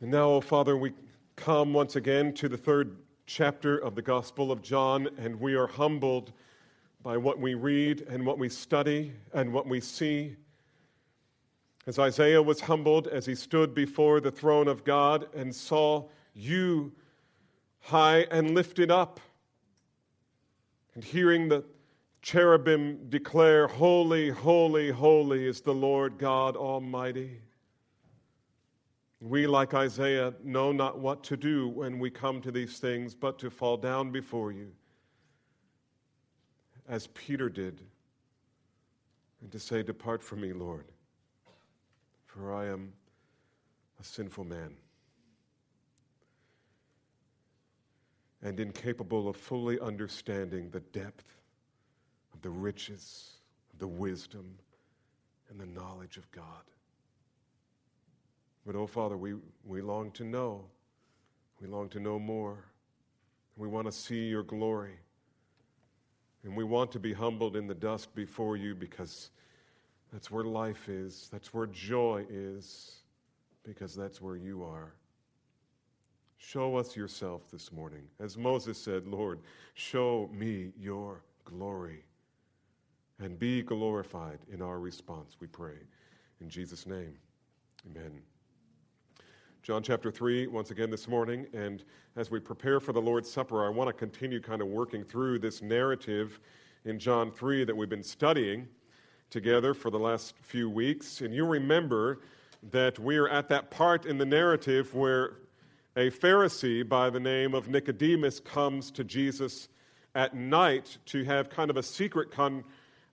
And now, oh Father, we come once again to the third chapter of the Gospel of John, and we are humbled by what we read and what we study and what we see. As Isaiah was humbled as he stood before the throne of God and saw you high and lifted up, and hearing the cherubim declare, Holy, holy, holy is the Lord God Almighty. We, like Isaiah, know not what to do when we come to these things, but to fall down before you, as Peter did, and to say, Depart from me, Lord, for I am a sinful man and incapable of fully understanding the depth of the riches, the wisdom, and the knowledge of God. But, oh Father, we, we long to know. We long to know more. We want to see your glory. And we want to be humbled in the dust before you because that's where life is, that's where joy is, because that's where you are. Show us yourself this morning. As Moses said, Lord, show me your glory and be glorified in our response, we pray. In Jesus' name, amen. John chapter 3, once again this morning. And as we prepare for the Lord's Supper, I want to continue kind of working through this narrative in John 3 that we've been studying together for the last few weeks. And you remember that we are at that part in the narrative where a Pharisee by the name of Nicodemus comes to Jesus at night to have kind of a secret con-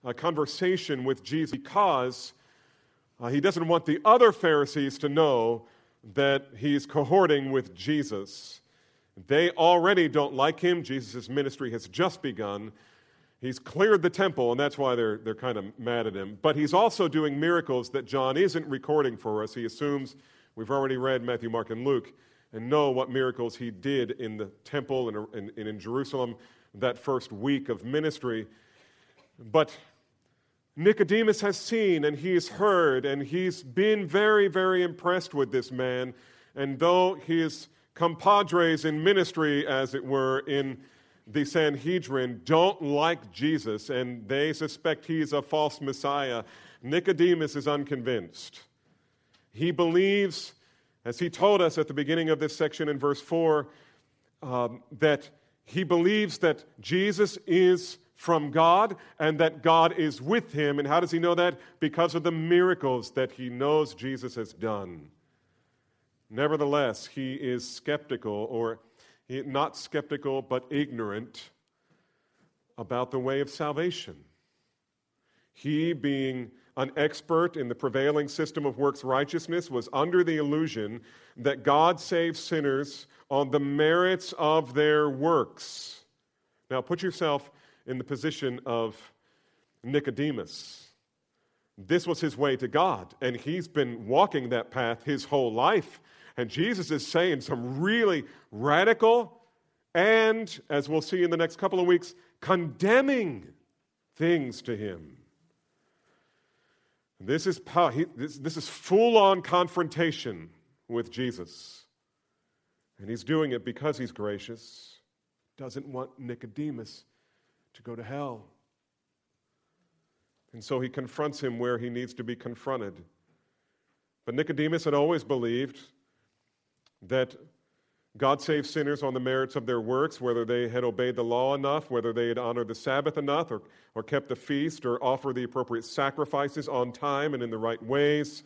a conversation with Jesus because uh, he doesn't want the other Pharisees to know that he's cohorting with Jesus. They already don't like him. Jesus' ministry has just begun. He's cleared the temple, and that's why they're, they're kind of mad at him. But he's also doing miracles that John isn't recording for us. He assumes we've already read Matthew, Mark, and Luke and know what miracles he did in the temple and, and in Jerusalem that first week of ministry. But Nicodemus has seen and he's heard and he's been very, very impressed with this man. And though his compadres in ministry, as it were, in the Sanhedrin don't like Jesus and they suspect he's a false Messiah, Nicodemus is unconvinced. He believes, as he told us at the beginning of this section in verse 4, um, that he believes that Jesus is from God and that God is with him. And how does he know that? Because of the miracles that he knows Jesus has done. Nevertheless, he is skeptical, or not skeptical, but ignorant about the way of salvation. He, being an expert in the prevailing system of works righteousness, was under the illusion that God saves sinners on the merits of their works. Now, put yourself in the position of Nicodemus. This was his way to God, and he's been walking that path his whole life. And Jesus is saying some really radical and, as we'll see in the next couple of weeks, condemning things to him. This is, this, this is full on confrontation with Jesus. And he's doing it because he's gracious, doesn't want Nicodemus to go to hell. And so he confronts him where he needs to be confronted. But Nicodemus had always believed that God saves sinners on the merits of their works, whether they had obeyed the law enough, whether they had honored the Sabbath enough, or, or kept the feast, or offered the appropriate sacrifices on time and in the right ways.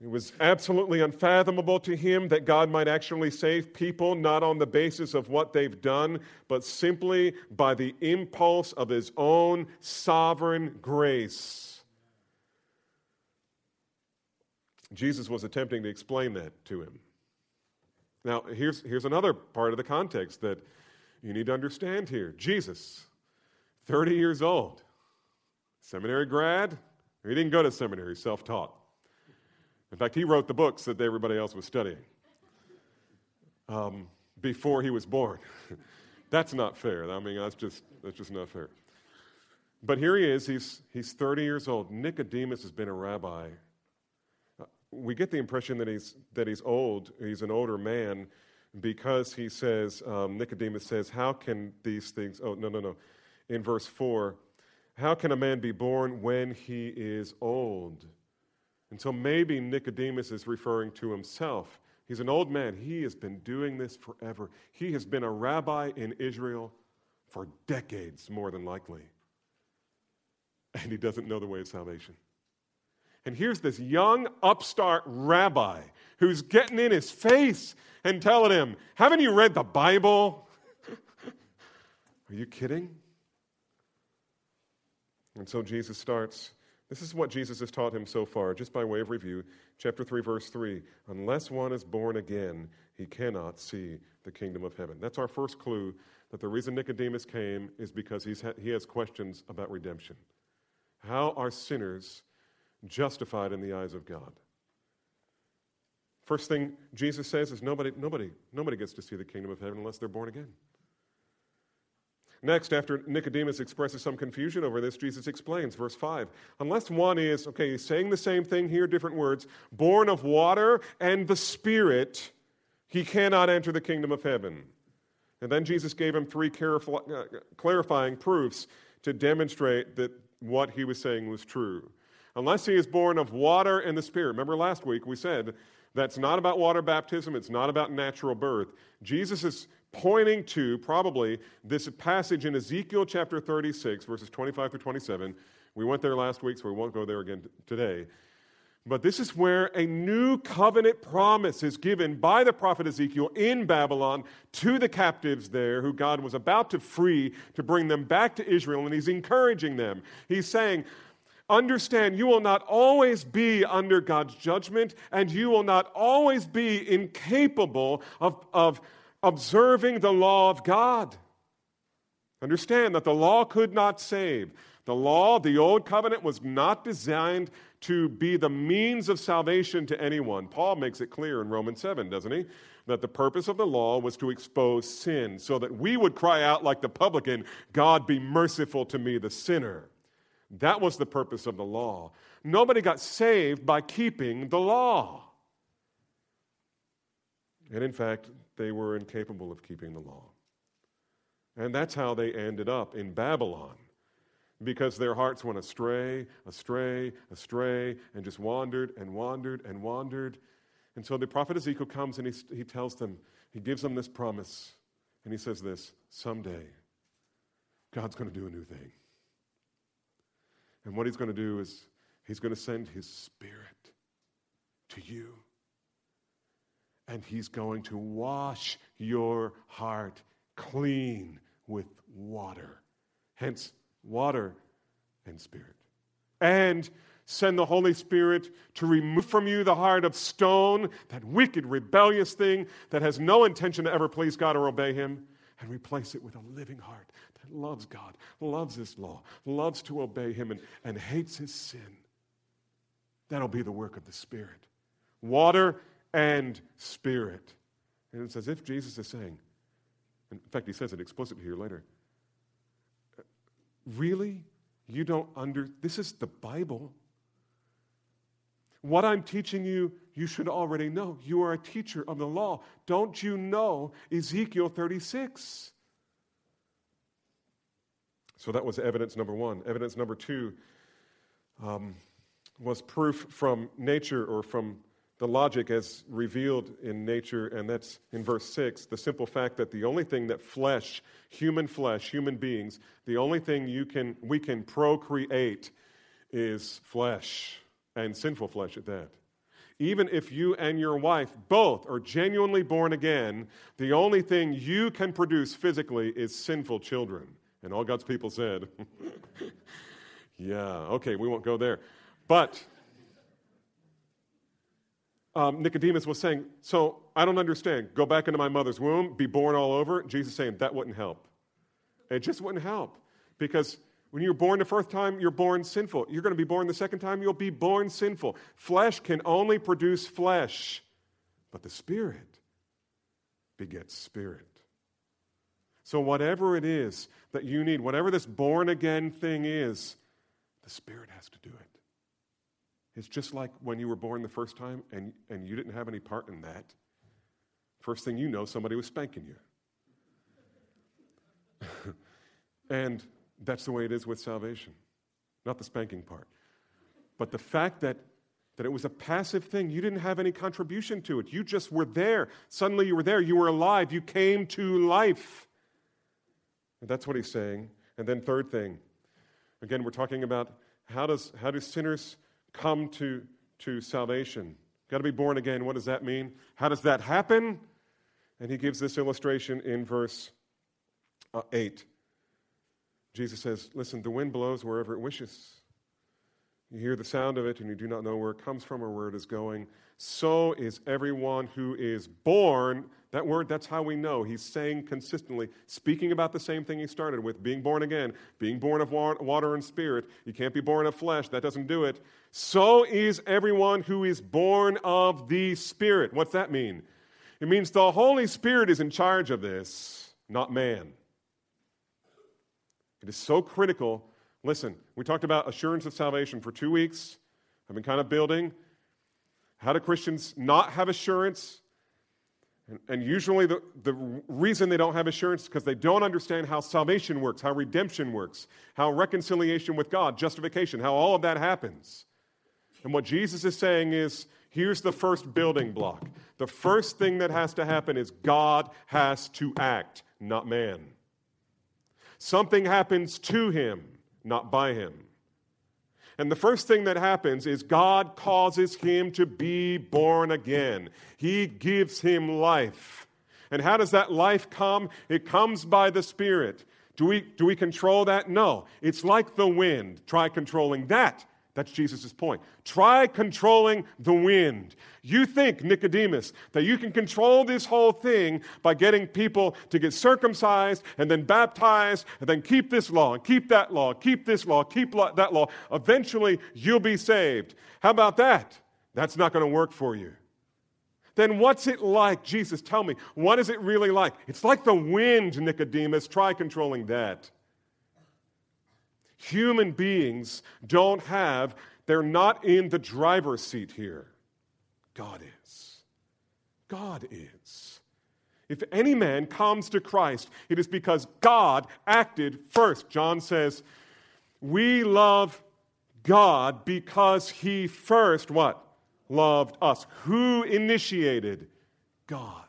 It was absolutely unfathomable to him that God might actually save people not on the basis of what they've done, but simply by the impulse of his own sovereign grace. Jesus was attempting to explain that to him. Now, here's, here's another part of the context that you need to understand here Jesus, 30 years old, seminary grad. He didn't go to seminary, self taught. In fact, he wrote the books that everybody else was studying um, before he was born. that's not fair. I mean, that's just, that's just not fair. But here he is. He's, he's 30 years old. Nicodemus has been a rabbi uh, we get the impression that he's, that he's old, he's an older man, because he says, um, Nicodemus says, How can these things, oh, no, no, no. In verse 4, how can a man be born when he is old? And so maybe Nicodemus is referring to himself. He's an old man. He has been doing this forever. He has been a rabbi in Israel for decades, more than likely. And he doesn't know the way of salvation. And here's this young upstart rabbi who's getting in his face and telling him, Haven't you read the Bible? Are you kidding? And so Jesus starts. This is what Jesus has taught him so far, just by way of review. Chapter 3, verse 3 Unless one is born again, he cannot see the kingdom of heaven. That's our first clue that the reason Nicodemus came is because he's ha- he has questions about redemption. How are sinners justified in the eyes of God. First thing Jesus says is nobody, nobody, nobody gets to see the kingdom of heaven unless they're born again. Next, after Nicodemus expresses some confusion over this, Jesus explains, verse 5 Unless one is, okay, he's saying the same thing here, different words, born of water and the Spirit, he cannot enter the kingdom of heaven. And then Jesus gave him three uh, clarifying proofs to demonstrate that what he was saying was true unless he is born of water and the Spirit. Remember last week we said that's not about water baptism, it's not about natural birth. Jesus is pointing to probably this passage in Ezekiel chapter 36, verses 25 through 27. We went there last week, so we won't go there again today. But this is where a new covenant promise is given by the prophet Ezekiel in Babylon to the captives there, who God was about to free to bring them back to Israel, and he's encouraging them. He's saying, Understand, you will not always be under God's judgment, and you will not always be incapable of, of observing the law of God. Understand that the law could not save. The law, the old covenant, was not designed to be the means of salvation to anyone. Paul makes it clear in Romans 7, doesn't he? That the purpose of the law was to expose sin so that we would cry out like the publican, God be merciful to me, the sinner. That was the purpose of the law. Nobody got saved by keeping the law. And in fact, they were incapable of keeping the law. And that's how they ended up in Babylon because their hearts went astray, astray, astray, and just wandered and wandered and wandered. And so the prophet Ezekiel comes and he, he tells them, he gives them this promise, and he says this someday, God's going to do a new thing. And what he's going to do is he's going to send his spirit to you. And he's going to wash your heart clean with water. Hence, water and spirit. And send the Holy Spirit to remove from you the heart of stone, that wicked, rebellious thing that has no intention to ever please God or obey Him, and replace it with a living heart that loves God, loves His law, loves to obey Him, and, and hates His sin. That'll be the work of the Spirit. Water and Spirit. And it's as if Jesus is saying, in fact, He says it explicitly here later. Really? You don't under this is the Bible. What I'm teaching you, you should already know. You are a teacher of the law. Don't you know Ezekiel 36? So that was evidence number one. Evidence number two um, was proof from nature or from the logic as revealed in nature, and that's in verse 6 the simple fact that the only thing that flesh, human flesh, human beings, the only thing you can, we can procreate is flesh, and sinful flesh at that. Even if you and your wife both are genuinely born again, the only thing you can produce physically is sinful children. And all God's people said, Yeah, okay, we won't go there. But um, Nicodemus was saying, So I don't understand. Go back into my mother's womb, be born all over. Jesus saying, That wouldn't help. It just wouldn't help. Because when you're born the first time, you're born sinful. You're going to be born the second time, you'll be born sinful. Flesh can only produce flesh, but the Spirit begets spirit. So, whatever it is that you need, whatever this born again thing is, the Spirit has to do it. It's just like when you were born the first time and, and you didn't have any part in that. First thing you know, somebody was spanking you. and that's the way it is with salvation. Not the spanking part. But the fact that, that it was a passive thing, you didn't have any contribution to it. You just were there. Suddenly you were there. You were alive. You came to life. And that's what he's saying. And then, third thing, again, we're talking about how, does, how do sinners come to, to salvation? Got to be born again. What does that mean? How does that happen? And he gives this illustration in verse uh, 8. Jesus says, Listen, the wind blows wherever it wishes. You hear the sound of it, and you do not know where it comes from or where it is going. So is everyone who is born. That word, that's how we know. He's saying consistently, speaking about the same thing he started with being born again, being born of water and spirit. You can't be born of flesh, that doesn't do it. So is everyone who is born of the Spirit. What's that mean? It means the Holy Spirit is in charge of this, not man. It is so critical. Listen, we talked about assurance of salvation for two weeks. I've been kind of building. How do Christians not have assurance? And, and usually, the, the reason they don't have assurance is because they don't understand how salvation works, how redemption works, how reconciliation with God, justification, how all of that happens. And what Jesus is saying is here's the first building block. The first thing that has to happen is God has to act, not man. Something happens to him, not by him. And the first thing that happens is God causes him to be born again. He gives him life. And how does that life come? It comes by the Spirit. Do we, do we control that? No. It's like the wind. Try controlling that. That's Jesus' point. Try controlling the wind. You think, Nicodemus, that you can control this whole thing by getting people to get circumcised and then baptized and then keep this law and keep that law, keep this law, keep that law. Eventually, you'll be saved. How about that? That's not going to work for you. Then what's it like? Jesus, tell me, what is it really like? It's like the wind, Nicodemus. Try controlling that. Human beings don't have, they're not in the driver's seat here. God is. God is. If any man comes to Christ, it is because God acted first. John says, We love God because he first what? Loved us. Who initiated? God.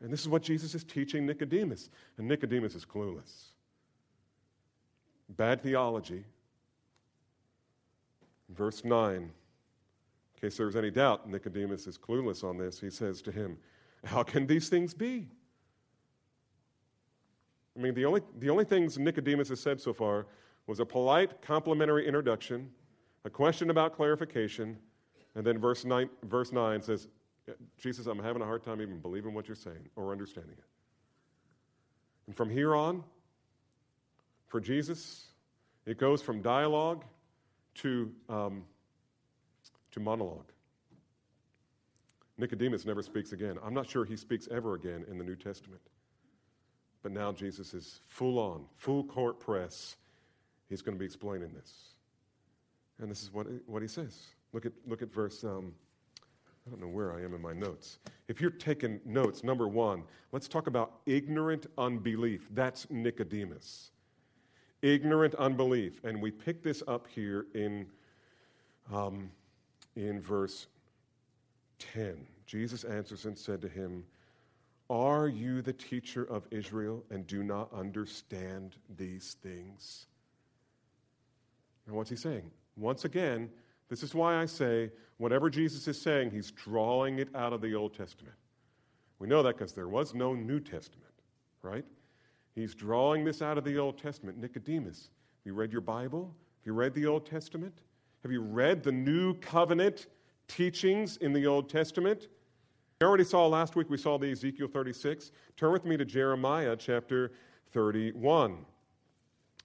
And this is what Jesus is teaching Nicodemus. And Nicodemus is clueless bad theology. Verse 9, in case there was any doubt, Nicodemus is clueless on this. He says to him, How can these things be? I mean, the only, the only things Nicodemus has said so far was a polite, complimentary introduction, a question about clarification, and then verse 9, verse 9 says, Jesus, I'm having a hard time even believing what you're saying or understanding it. And from here on, for Jesus, it goes from dialogue to, um, to monologue. Nicodemus never speaks again. I'm not sure he speaks ever again in the New Testament. But now Jesus is full on, full court press. He's going to be explaining this. And this is what, what he says. Look at, look at verse, um, I don't know where I am in my notes. If you're taking notes, number one, let's talk about ignorant unbelief. That's Nicodemus ignorant unbelief. And we pick this up here in, um, in verse 10. Jesus answers and said to him, Are you the teacher of Israel and do not understand these things? And what's he saying? Once again, this is why I say whatever Jesus is saying, he's drawing it out of the Old Testament. We know that because there was no New Testament, right? He's drawing this out of the Old Testament. Nicodemus, have you read your Bible? Have you read the Old Testament? Have you read the New Covenant teachings in the Old Testament? We already saw last week, we saw the Ezekiel 36. Turn with me to Jeremiah chapter 31.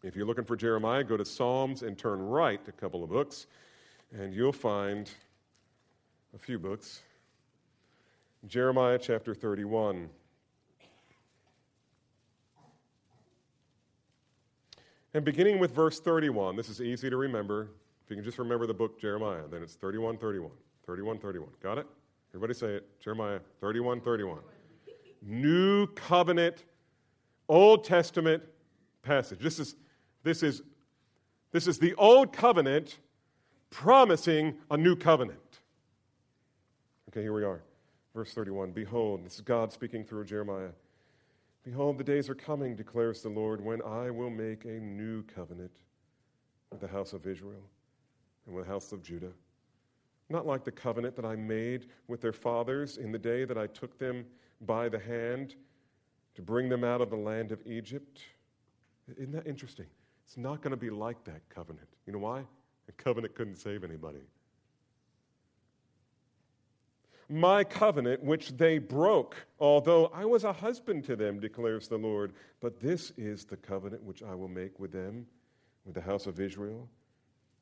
If you're looking for Jeremiah, go to Psalms and turn right a couple of books, and you'll find a few books. Jeremiah chapter 31. And beginning with verse 31, this is easy to remember. If you can just remember the book Jeremiah, then it's 31 31. 31 31. Got it? Everybody say it. Jeremiah 31 31. New covenant, Old Testament passage. This is, this is, this is the Old Covenant promising a new covenant. Okay, here we are. Verse 31 Behold, this is God speaking through Jeremiah. Behold, the days are coming, declares the Lord, when I will make a new covenant with the house of Israel and with the house of Judah. Not like the covenant that I made with their fathers in the day that I took them by the hand to bring them out of the land of Egypt. Isn't that interesting? It's not going to be like that covenant. You know why? A covenant couldn't save anybody. My covenant, which they broke, although I was a husband to them, declares the Lord. But this is the covenant which I will make with them, with the house of Israel.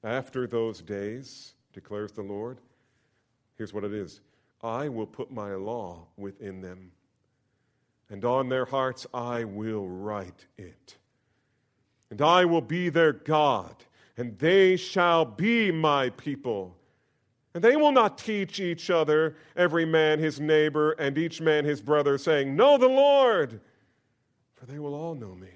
After those days, declares the Lord, here's what it is I will put my law within them, and on their hearts I will write it. And I will be their God, and they shall be my people. And they will not teach each other, every man his neighbor, and each man his brother, saying, Know the Lord, for they will all know me.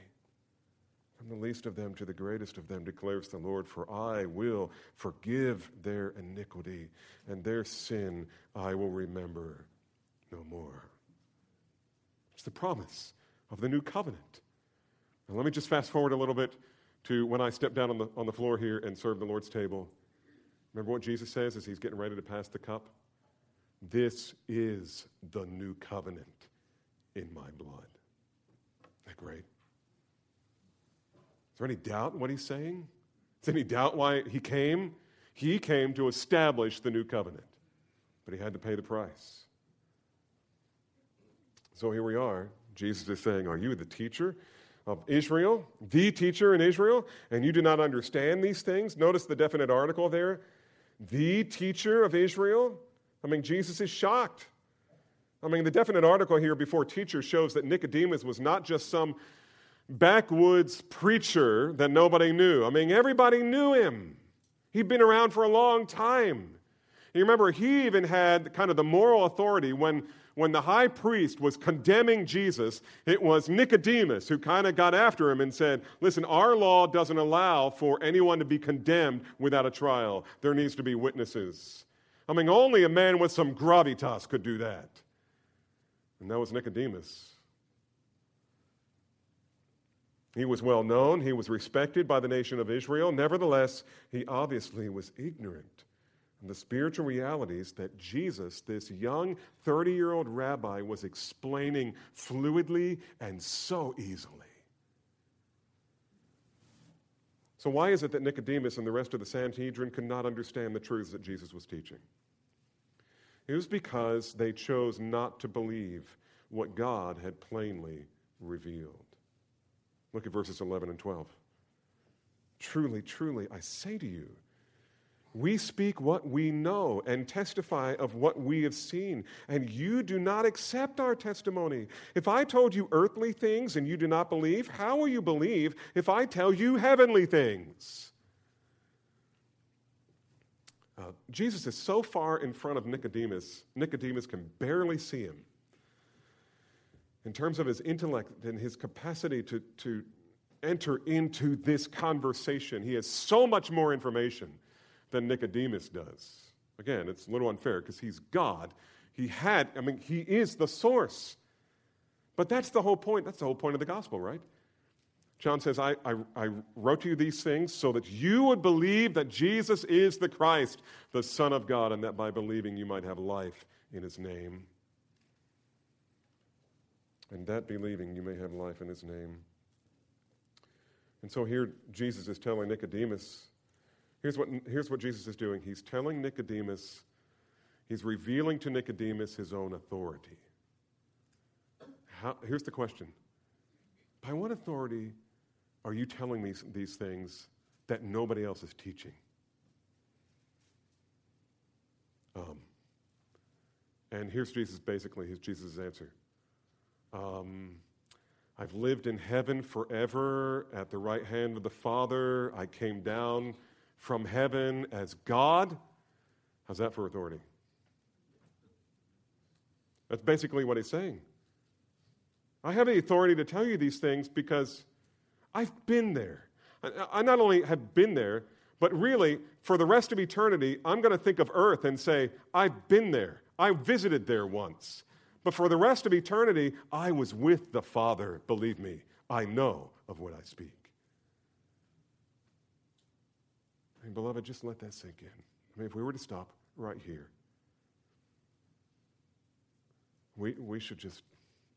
From the least of them to the greatest of them, declares the Lord, for I will forgive their iniquity, and their sin I will remember no more. It's the promise of the new covenant. Now, let me just fast forward a little bit to when I stepped down on the, on the floor here and served the Lord's table. Remember what Jesus says as he's getting ready to pass the cup? This is the new covenant in my blood. Isn't that great? Is there any doubt in what he's saying? Is there any doubt why he came? He came to establish the new covenant, but he had to pay the price. So here we are. Jesus is saying, Are you the teacher of Israel, the teacher in Israel, and you do not understand these things? Notice the definite article there the teacher of Israel? I mean, Jesus is shocked. I mean, the definite article here before teacher shows that Nicodemus was not just some backwoods preacher that nobody knew. I mean, everybody knew him. He'd been around for a long time. You remember, he even had kind of the moral authority when, when the high priest was condemning Jesus. It was Nicodemus who kind of got after him and said, Listen, our law doesn't allow for anyone to be condemned without a trial. There needs to be witnesses. I mean, only a man with some gravitas could do that. And that was Nicodemus. He was well known, he was respected by the nation of Israel. Nevertheless, he obviously was ignorant and the spiritual realities that Jesus, this young 30 year old rabbi, was explaining fluidly and so easily. So, why is it that Nicodemus and the rest of the Sanhedrin could not understand the truths that Jesus was teaching? It was because they chose not to believe what God had plainly revealed. Look at verses 11 and 12. Truly, truly, I say to you, we speak what we know and testify of what we have seen, and you do not accept our testimony. If I told you earthly things and you do not believe, how will you believe if I tell you heavenly things? Uh, Jesus is so far in front of Nicodemus, Nicodemus can barely see him. In terms of his intellect and his capacity to, to enter into this conversation, he has so much more information than Nicodemus does. Again, it's a little unfair because he's God. He had, I mean, he is the source. But that's the whole point. That's the whole point of the gospel, right? John says, I, I, I, wrote to you these things so that you would believe that Jesus is the Christ, the Son of God, and that by believing you might have life in his name. And that believing you may have life in his name. And so here Jesus is telling Nicodemus Here's what, here's what Jesus is doing He's telling Nicodemus, He's revealing to Nicodemus his own authority. How, here's the question By what authority are you telling me these things that nobody else is teaching? Um, and here's Jesus basically, here's Jesus' answer. Um, I've lived in heaven forever at the right hand of the Father. I came down from heaven as God. How's that for authority? That's basically what he's saying. I have the authority to tell you these things because I've been there. I not only have been there, but really, for the rest of eternity, I'm going to think of earth and say, I've been there. I visited there once. But for the rest of eternity, I was with the Father. Believe me, I know of what I speak. Beloved, just let that sink in. I mean, if we were to stop right here, we, we should just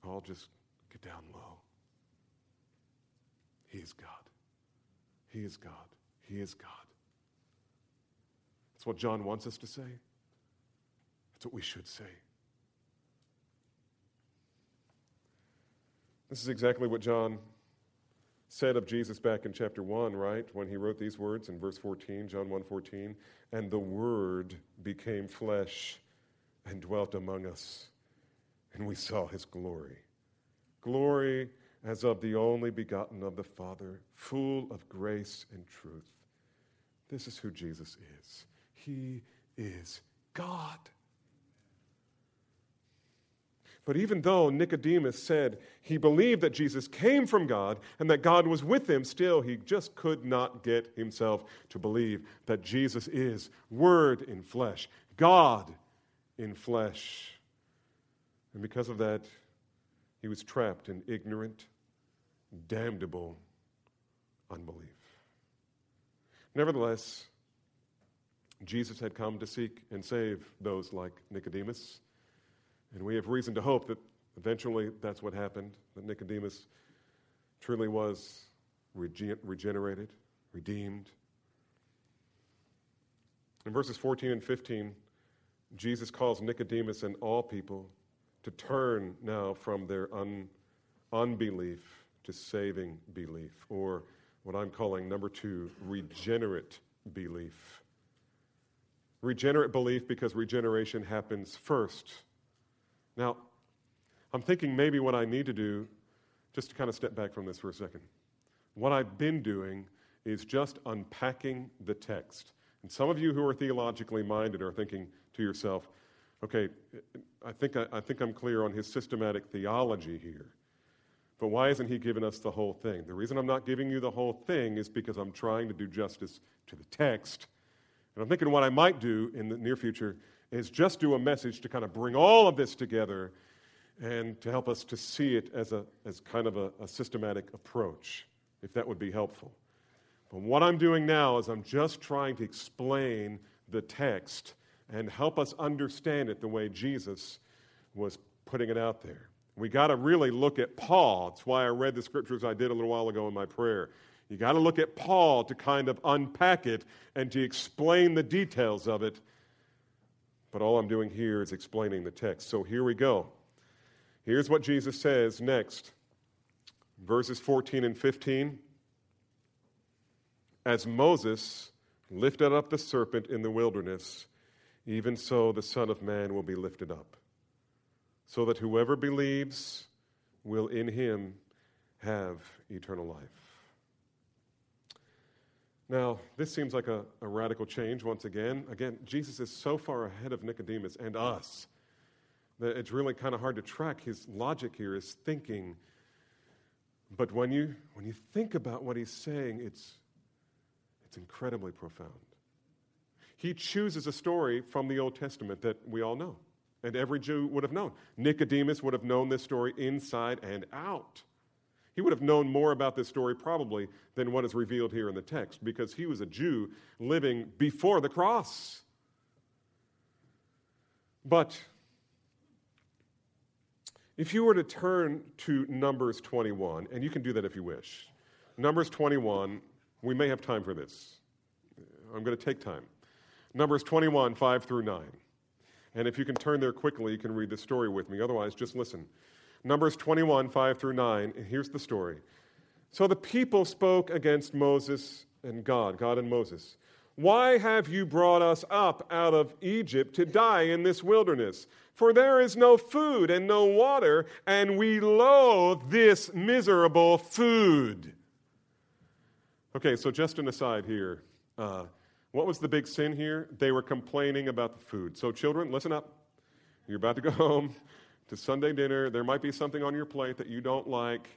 all just get down low. He is God. He is God. He is God. That's what John wants us to say. That's what we should say. This is exactly what John said of Jesus back in chapter 1, right? When he wrote these words in verse 14, John 1 14, and the Word became flesh and dwelt among us, and we saw his glory. Glory as of the only begotten of the Father, full of grace and truth. This is who Jesus is. He is God. But even though Nicodemus said he believed that Jesus came from God and that God was with him, still he just could not get himself to believe that Jesus is Word in flesh, God in flesh. And because of that, he was trapped in ignorant, damnable unbelief. Nevertheless, Jesus had come to seek and save those like Nicodemus. And we have reason to hope that eventually that's what happened, that Nicodemus truly was rege- regenerated, redeemed. In verses 14 and 15, Jesus calls Nicodemus and all people to turn now from their un- unbelief to saving belief, or what I'm calling number two, regenerate belief. Regenerate belief because regeneration happens first. Now, I'm thinking maybe what I need to do, just to kind of step back from this for a second. What I've been doing is just unpacking the text. And some of you who are theologically minded are thinking to yourself, okay, I think, I, I think I'm clear on his systematic theology here. But why isn't he giving us the whole thing? The reason I'm not giving you the whole thing is because I'm trying to do justice to the text. And I'm thinking what I might do in the near future is just do a message to kind of bring all of this together and to help us to see it as, a, as kind of a, a systematic approach, if that would be helpful. But what I'm doing now is I'm just trying to explain the text and help us understand it the way Jesus was putting it out there. We got to really look at Paul. That's why I read the scriptures I did a little while ago in my prayer. You got to look at Paul to kind of unpack it and to explain the details of it. But all I'm doing here is explaining the text. So here we go. Here's what Jesus says next verses 14 and 15. As Moses lifted up the serpent in the wilderness, even so the Son of Man will be lifted up, so that whoever believes will in him have eternal life. Now, this seems like a, a, radical change once again. Again, Jesus is so far ahead of Nicodemus and us that it's really kind of hard to track his logic here, his thinking. But when you, when you think about what he's saying, it's, it's incredibly profound he chooses a story from the Old Testament that we all know. And every Jew would have known. Nicodemus would have known this story inside and out. He would have known more about this story probably than what is revealed here in the text because he was a Jew living before the cross. But if you were to turn to Numbers 21, and you can do that if you wish, Numbers 21, we may have time for this. I'm going to take time. Numbers 21, 5 through 9. And if you can turn there quickly, you can read the story with me. Otherwise, just listen. Numbers 21, 5 through 9. And here's the story. So the people spoke against Moses and God, God and Moses. Why have you brought us up out of Egypt to die in this wilderness? For there is no food and no water, and we loathe this miserable food. Okay, so just an aside here. Uh, What was the big sin here? They were complaining about the food. So, children, listen up. You're about to go home to Sunday dinner. There might be something on your plate that you don't like.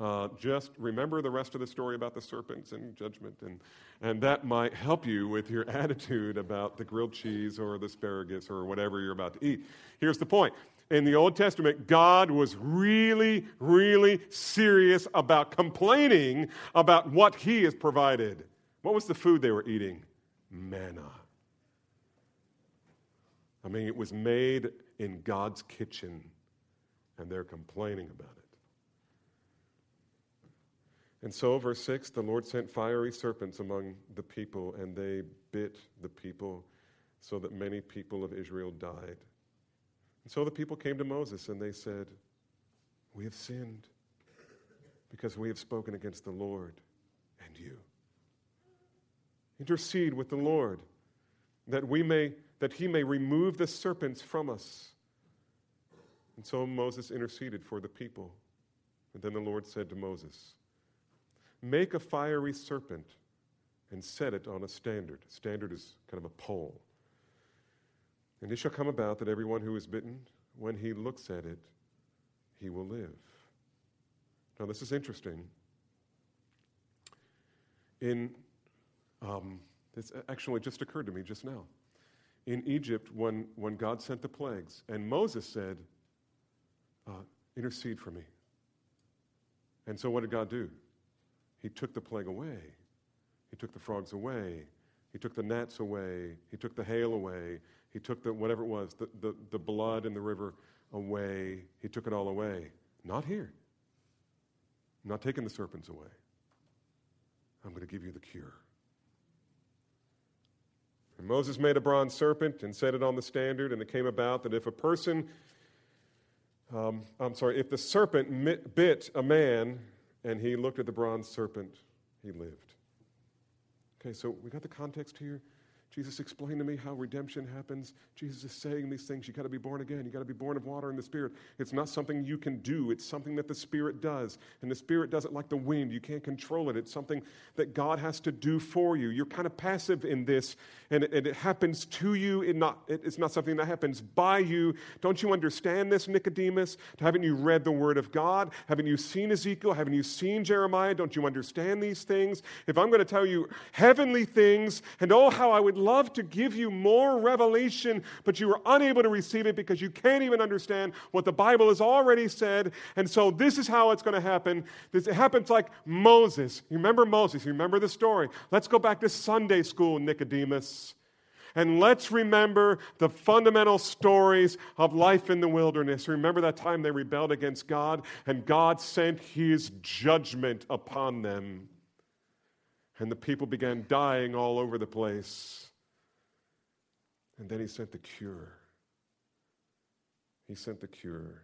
Uh, just remember the rest of the story about the serpents and judgment, and, and that might help you with your attitude about the grilled cheese or the asparagus or whatever you're about to eat. Here's the point in the Old Testament, God was really, really serious about complaining about what He has provided. What was the food they were eating? Manna. I mean, it was made in God's kitchen, and they're complaining about it. And so, verse 6 the Lord sent fiery serpents among the people, and they bit the people, so that many people of Israel died. And so the people came to Moses, and they said, We have sinned because we have spoken against the Lord and you. Intercede with the Lord that we may that he may remove the serpents from us. And so Moses interceded for the people. And then the Lord said to Moses, Make a fiery serpent and set it on a standard. Standard is kind of a pole. And it shall come about that everyone who is bitten, when he looks at it, he will live. Now, this is interesting. In, um, this actually just occurred to me just now. In Egypt, when, when God sent the plagues, and Moses said, uh, Intercede for me. And so, what did God do? He took the plague away. He took the frogs away. He took the gnats away. He took the hail away. He took the, whatever it was, the, the, the blood in the river away. He took it all away. Not here. I'm not taking the serpents away. I'm going to give you the cure. And Moses made a bronze serpent and set it on the standard, and it came about that if a person, um, I'm sorry, if the serpent bit a man and he looked at the bronze serpent, he lived. Okay, so we got the context here. Jesus explained to me how redemption happens. Jesus is saying these things. You got to be born again. You got to be born of water and the Spirit. It's not something you can do, it's something that the Spirit does. And the Spirit does it like the wind. You can't control it. It's something that God has to do for you. You're kind of passive in this, and it, and it happens to you. It not, it, it's not something that happens by you. Don't you understand this, Nicodemus? Haven't you read the Word of God? Haven't you seen Ezekiel? Haven't you seen Jeremiah? Don't you understand these things? If I'm going to tell you heavenly things, and oh, how I would love to give you more revelation, but you are unable to receive it because you can't even understand what the Bible has already said. And so this is how it's going to happen. This, it happens like Moses. You remember Moses? You remember the story? Let's go back to Sunday school, Nicodemus. And let's remember the fundamental stories of life in the wilderness. Remember that time they rebelled against God and God sent his judgment upon them and the people began dying all over the place. And then he sent the cure. He sent the cure.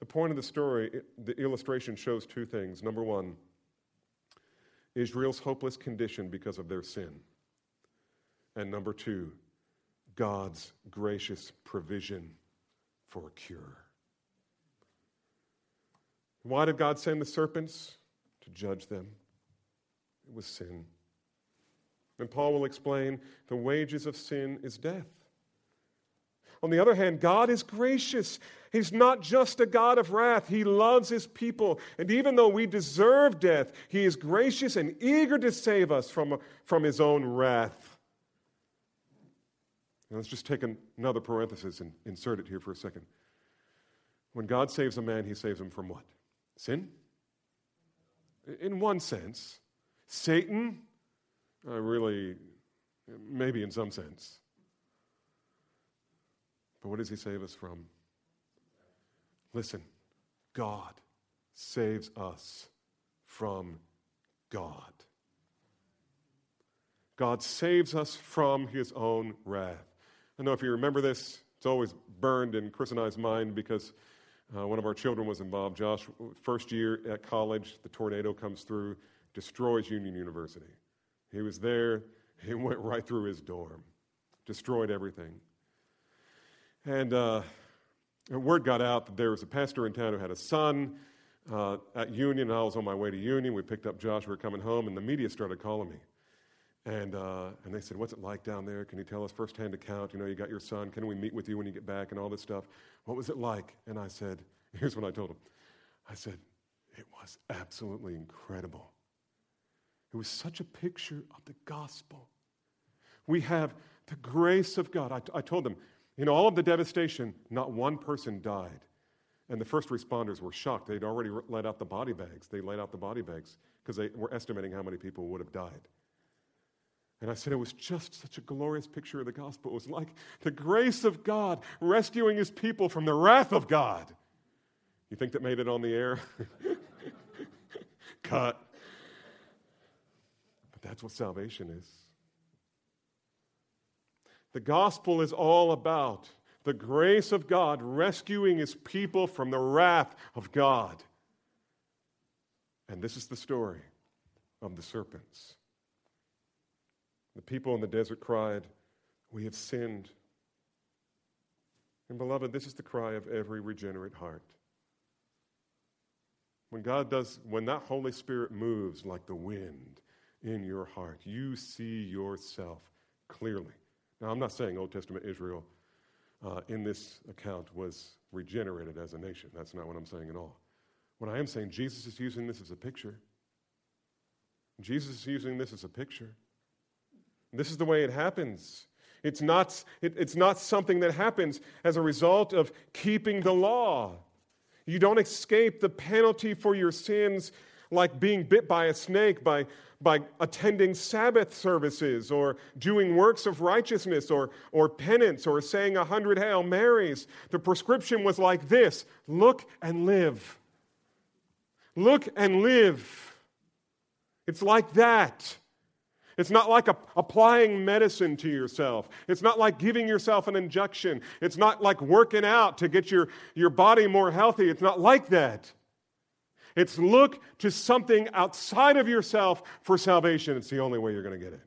The point of the story, the illustration shows two things. Number one, Israel's hopeless condition because of their sin. And number two, God's gracious provision for a cure. Why did God send the serpents? To judge them. It was sin. And Paul will explain the wages of sin is death. On the other hand, God is gracious. He's not just a God of wrath. He loves his people. And even though we deserve death, he is gracious and eager to save us from, from his own wrath. Now let's just take another parenthesis and insert it here for a second. When God saves a man, he saves him from what? Sin? In one sense. Satan, uh, really, maybe in some sense. But what does he save us from? Listen, God saves us from God. God saves us from his own wrath. I know if you remember this, it's always burned in Chris and I's mind because uh, one of our children was involved. Josh, first year at college, the tornado comes through destroys Union University. He was there, he went right through his dorm, destroyed everything. And uh, word got out that there was a pastor in town who had a son uh, at Union. I was on my way to Union. We picked up Josh. We were coming home, and the media started calling me. And, uh, and they said, What's it like down there? Can you tell us firsthand account? You know, you got your son. Can we meet with you when you get back and all this stuff? What was it like? And I said, Here's what I told him I said, It was absolutely incredible. It was such a picture of the gospel. We have the grace of God. I, told them, in all of the devastation, not one person died. And the first responders were shocked. They'd already let out the body bags. They laid out the body bags because they were estimating how many people would have died. And I said it was just such a glorious picture of the gospel. It was like the grace of God rescuing his people from the wrath of God. You think that made it on the air? Cut. That's what salvation is. The gospel is all about the grace of God rescuing his people from the wrath of God. And this is the story of the serpents. The people in the desert cried, We have sinned. And beloved, this is the cry of every regenerate heart. When God does, when that Holy Spirit moves like the wind in your heart, you see yourself clearly. Now, I'm not saying Old Testament Israel uh, in this account was regenerated as a nation. That's not what I'm saying at all. What I am saying, Jesus is using this as a picture. Jesus is using this as a picture. This is the way it happens. It's not, it, it's not something that happens as a result of keeping the law. You don't escape the penalty for your sins like being bit by a snake by, by attending Sabbath services or doing works of righteousness or, or penance or saying a hundred Hail Marys. The prescription was like this look and live. Look and live. It's like that. It's not like a, applying medicine to yourself. It's not like giving yourself an injection. It's not like working out to get your, your body more healthy. It's not like that. It's look to something outside of yourself for salvation. It's the only way you're going to get it.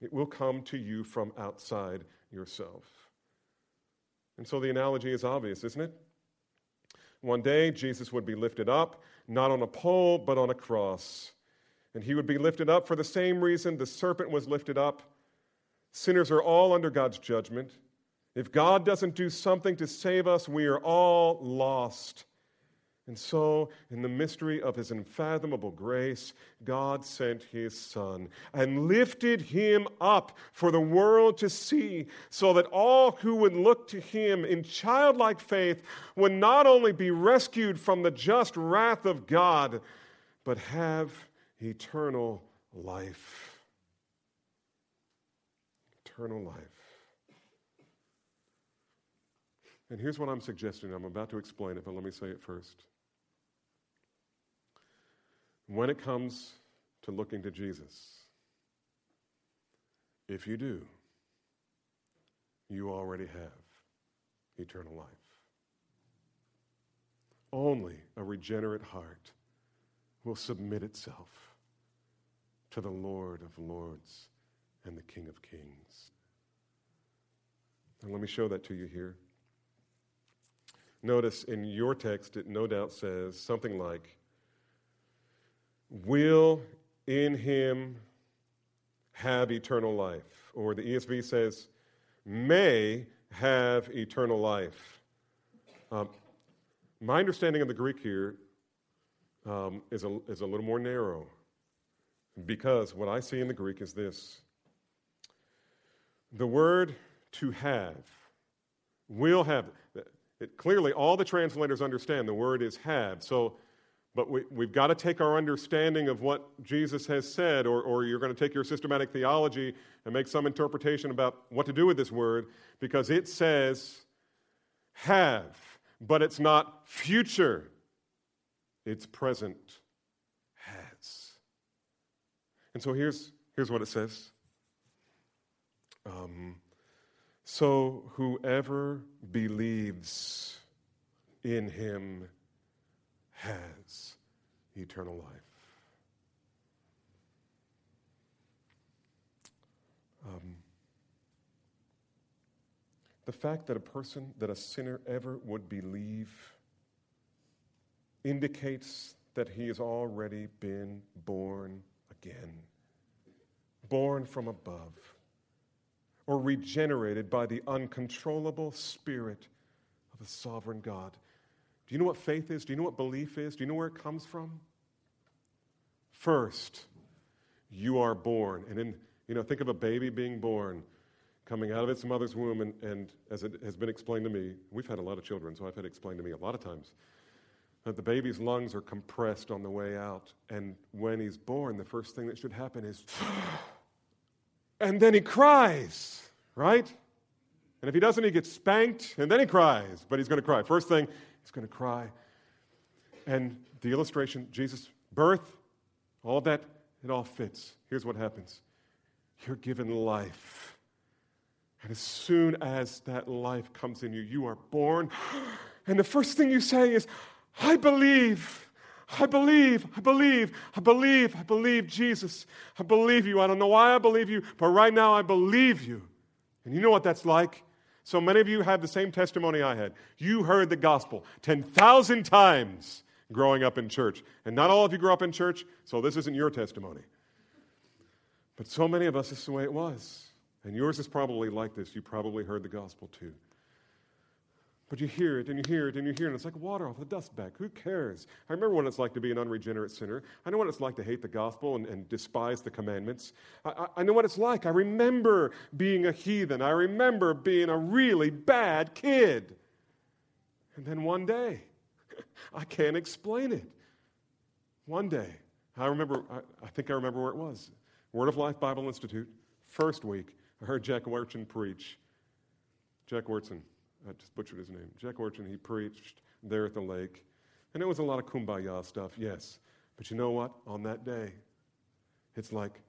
It will come to you from outside yourself. And so the analogy is obvious, isn't it? One day, Jesus would be lifted up, not on a pole, but on a cross. And he would be lifted up for the same reason the serpent was lifted up. Sinners are all under God's judgment. If God doesn't do something to save us, we are all lost. And so, in the mystery of his unfathomable grace, God sent his Son and lifted him up for the world to see, so that all who would look to him in childlike faith would not only be rescued from the just wrath of God, but have eternal life. Eternal life. And here's what I'm suggesting. I'm about to explain it, but let me say it first. When it comes to looking to Jesus, if you do, you already have eternal life. Only a regenerate heart will submit itself to the Lord of Lords and the King of Kings. And let me show that to you here. Notice in your text, it no doubt says something like, Will in him have eternal life. Or the ESV says, May have eternal life. Um, my understanding of the Greek here um, is, a, is a little more narrow because what I see in the Greek is this the word to have, will have, it, clearly all the translators understand the word is have. So, but we, we've got to take our understanding of what Jesus has said, or, or you're going to take your systematic theology and make some interpretation about what to do with this word, because it says have, but it's not future its present has. And so here's, here's what it says. Um, so whoever believes in him has eternal life. Um, the fact that a person, that a sinner ever would believe indicates that he has already been born again. born from above, or regenerated by the uncontrollable Spirit of the sovereign God. Do you know what faith is? Do you know what belief is? Do you know where it comes from? First, you are born. And in, you know, think of a baby being born, coming out of its mother's womb, and, and as it has been explained to me, we've had a lot of children, so I've had it explained to me a lot of times that the baby's lungs are compressed on the way out. And when he's born, the first thing that should happen is, and then he cries, right? And if he doesn't, he gets spanked, and then he cries, but he's going to cry. First thing, he's going to cry. And the illustration, Jesus' birth, all that, it all fits. Here's what happens you're given life. And as soon as that life comes in you, you are born. And the first thing you say is, I believe. I believe, I believe, I believe, I believe Jesus. I believe you. I don't know why I believe you, but right now I believe you. And you know what that's like? So many of you have the same testimony I had. You heard the gospel 10,000 times growing up in church. And not all of you grew up in church, so this isn't your testimony. But so many of us, this is the way it was. And yours is probably like this. You probably heard the gospel too. But you hear it and you hear it and you hear it, and it's like water off the dust bag. Who cares? I remember what it's like to be an unregenerate sinner. I know what it's like to hate the gospel and, and despise the commandments. I, I, I know what it's like. I remember being a heathen. I remember being a really bad kid. And then one day, I can't explain it. One day, I remember, I, I think I remember where it was Word of Life Bible Institute, first week, I heard Jack Wyrtzen preach. Jack Wyrtzen. I just butchered his name. Jack Wyrtzen, he preached there at the lake. And it was a lot of kumbaya stuff, yes. But you know what? On that day, it's like,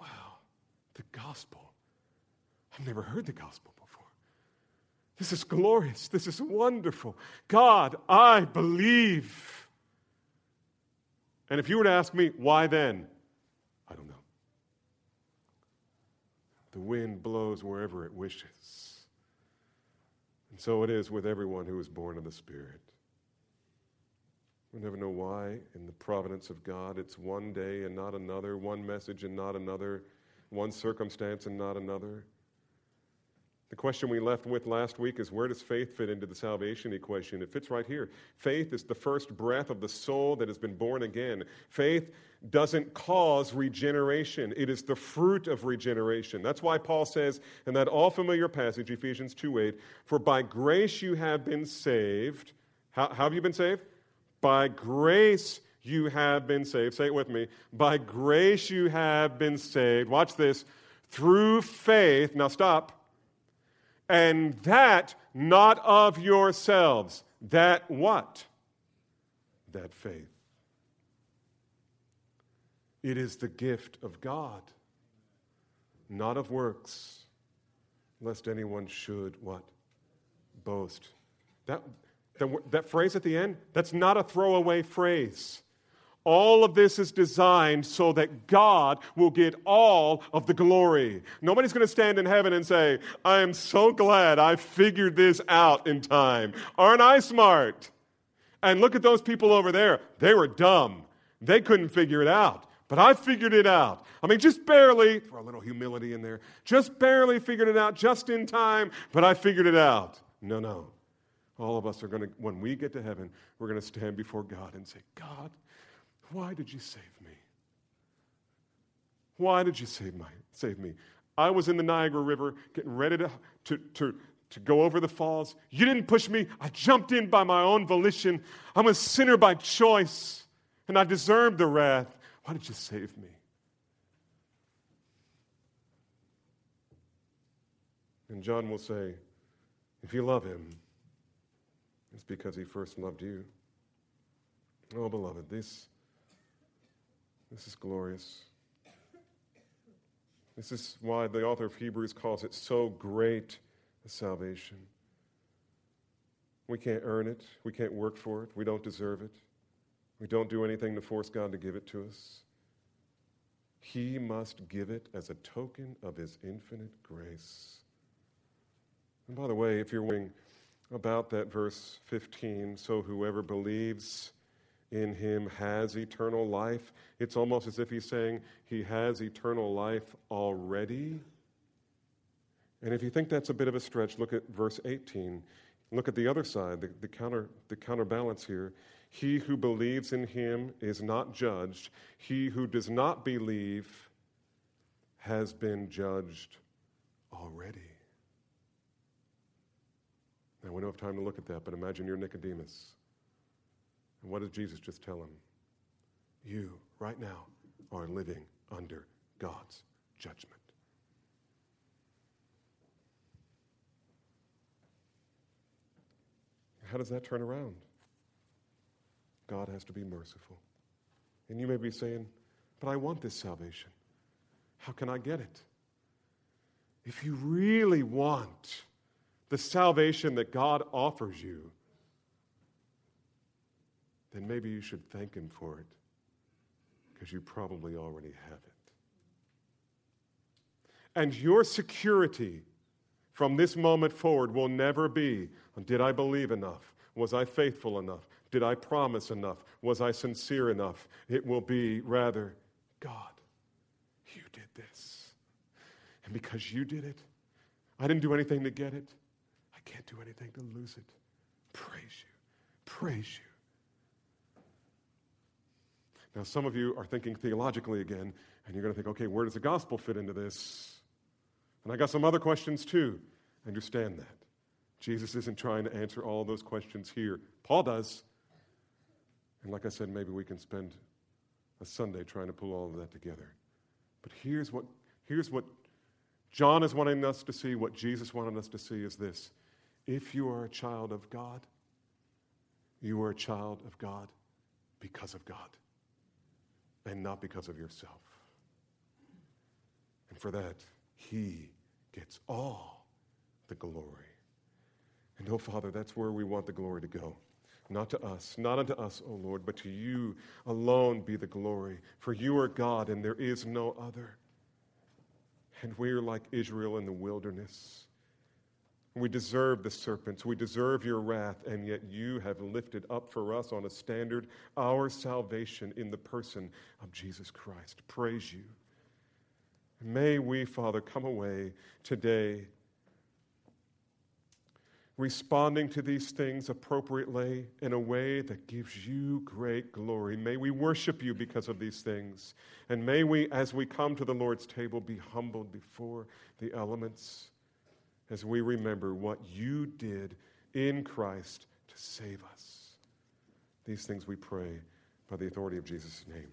wow, the gospel. I've never heard the gospel. This is glorious. This is wonderful. God, I believe. And if you were to ask me, why then? I don't know. The wind blows wherever it wishes. And so it is with everyone who is born of the Spirit. We never know why, in the providence of God, it's one day and not another, one message and not another, one circumstance and not another. The question we left with last week is where does faith fit into the salvation equation? It fits right here. Faith is the first breath of the soul that has been born again. Faith doesn't cause regeneration, it is the fruit of regeneration. That's why Paul says in that all familiar passage, Ephesians 2 8, for by grace you have been saved. How, how have you been saved? By grace you have been saved. Say it with me. By grace you have been saved. Watch this. Through faith. Now stop and that not of yourselves. That what? That faith. It is the gift of God, not of works, lest anyone should what? Boast. That, that, that phrase at the end, that's not a throwaway phrase. All of this is designed so that God will get all of the glory. Nobody's going to stand in heaven and say, I am so glad I figured this out in time. Aren't I smart? And look at those people over there. They were dumb. They couldn't figure it out. But I figured it out. I mean, just barely, throw a little humility in there, just barely figured it out just in time, but I figured it out. No, no. All of us are going to, when we get to heaven, we're going to stand before God and say, God, why did you save me? Why did you save, my, save me? I was in the Niagara River getting ready to, to, to, to go over the falls. You didn't push me. I jumped in by my own volition. I'm a sinner by choice, and I deserve the wrath. Why did you save me? And John will say, if you love him, it's because he first loved you. Oh, beloved, this this is glorious. This is why the author of Hebrews calls it so great a salvation. We can't earn it, we can't work for it, we don't deserve it. We don't do anything to force God to give it to us. He must give it as a token of His infinite grace. And by the way, if you're wondering about that verse 15, so whoever believes in him has eternal life. It's almost as if he's saying he has eternal life already. And if you think that's a bit of a stretch, look at verse 18. Look at the other side, the, the, counter, the counterbalance here. He who believes in him is not judged. He who does not believe has been judged already. Now, we don't have time to look at that, but imagine you're Nicodemus. And what does Jesus just tell him? You, right now, are living under God's judgment. How does that turn around? God has to be merciful. And you may be saying, But I want this salvation. How can I get it? If you really want the salvation that God offers you, then maybe you should thank Him for it because you probably already have it. And your security from this moment forward will never be Did I believe enough? Was I faithful enough? Did I promise enough? Was I sincere enough? It will be rather, God, you did this. And because you did it, I didn't do anything to get it. I can't do anything to lose it. Praise you. Praise you. Now, some of you are thinking theologically again, and you're going to think, okay, where does the gospel fit into this? And I got some other questions too. Understand that. Jesus isn't trying to answer all those questions here. Paul does. And like I said, maybe we can spend a Sunday trying to pull all of that together. But here's what, here's what John is wanting us to see, what Jesus wanted us to see is this. If you are a child of God, you are a child of God because of God and not because of yourself. And for that, He gets all the glory. And oh, Father, that's where we want the glory to go. Not to us, not unto us, O Lord, but to you alone be the glory. For you are God, and there is no other. And we are like Israel in the wilderness. We deserve the serpents. We deserve your wrath, and yet you have lifted up for us on a standard our salvation in the person of Jesus Christ. Praise you. May we, Father, come away today responding to these things appropriately in a way that gives you great glory. May we worship you because of these things. And may we, as we come to the Lord's table, be humbled before the elements as we remember what you did in Christ to save us. These things we pray by the authority of Jesus' name.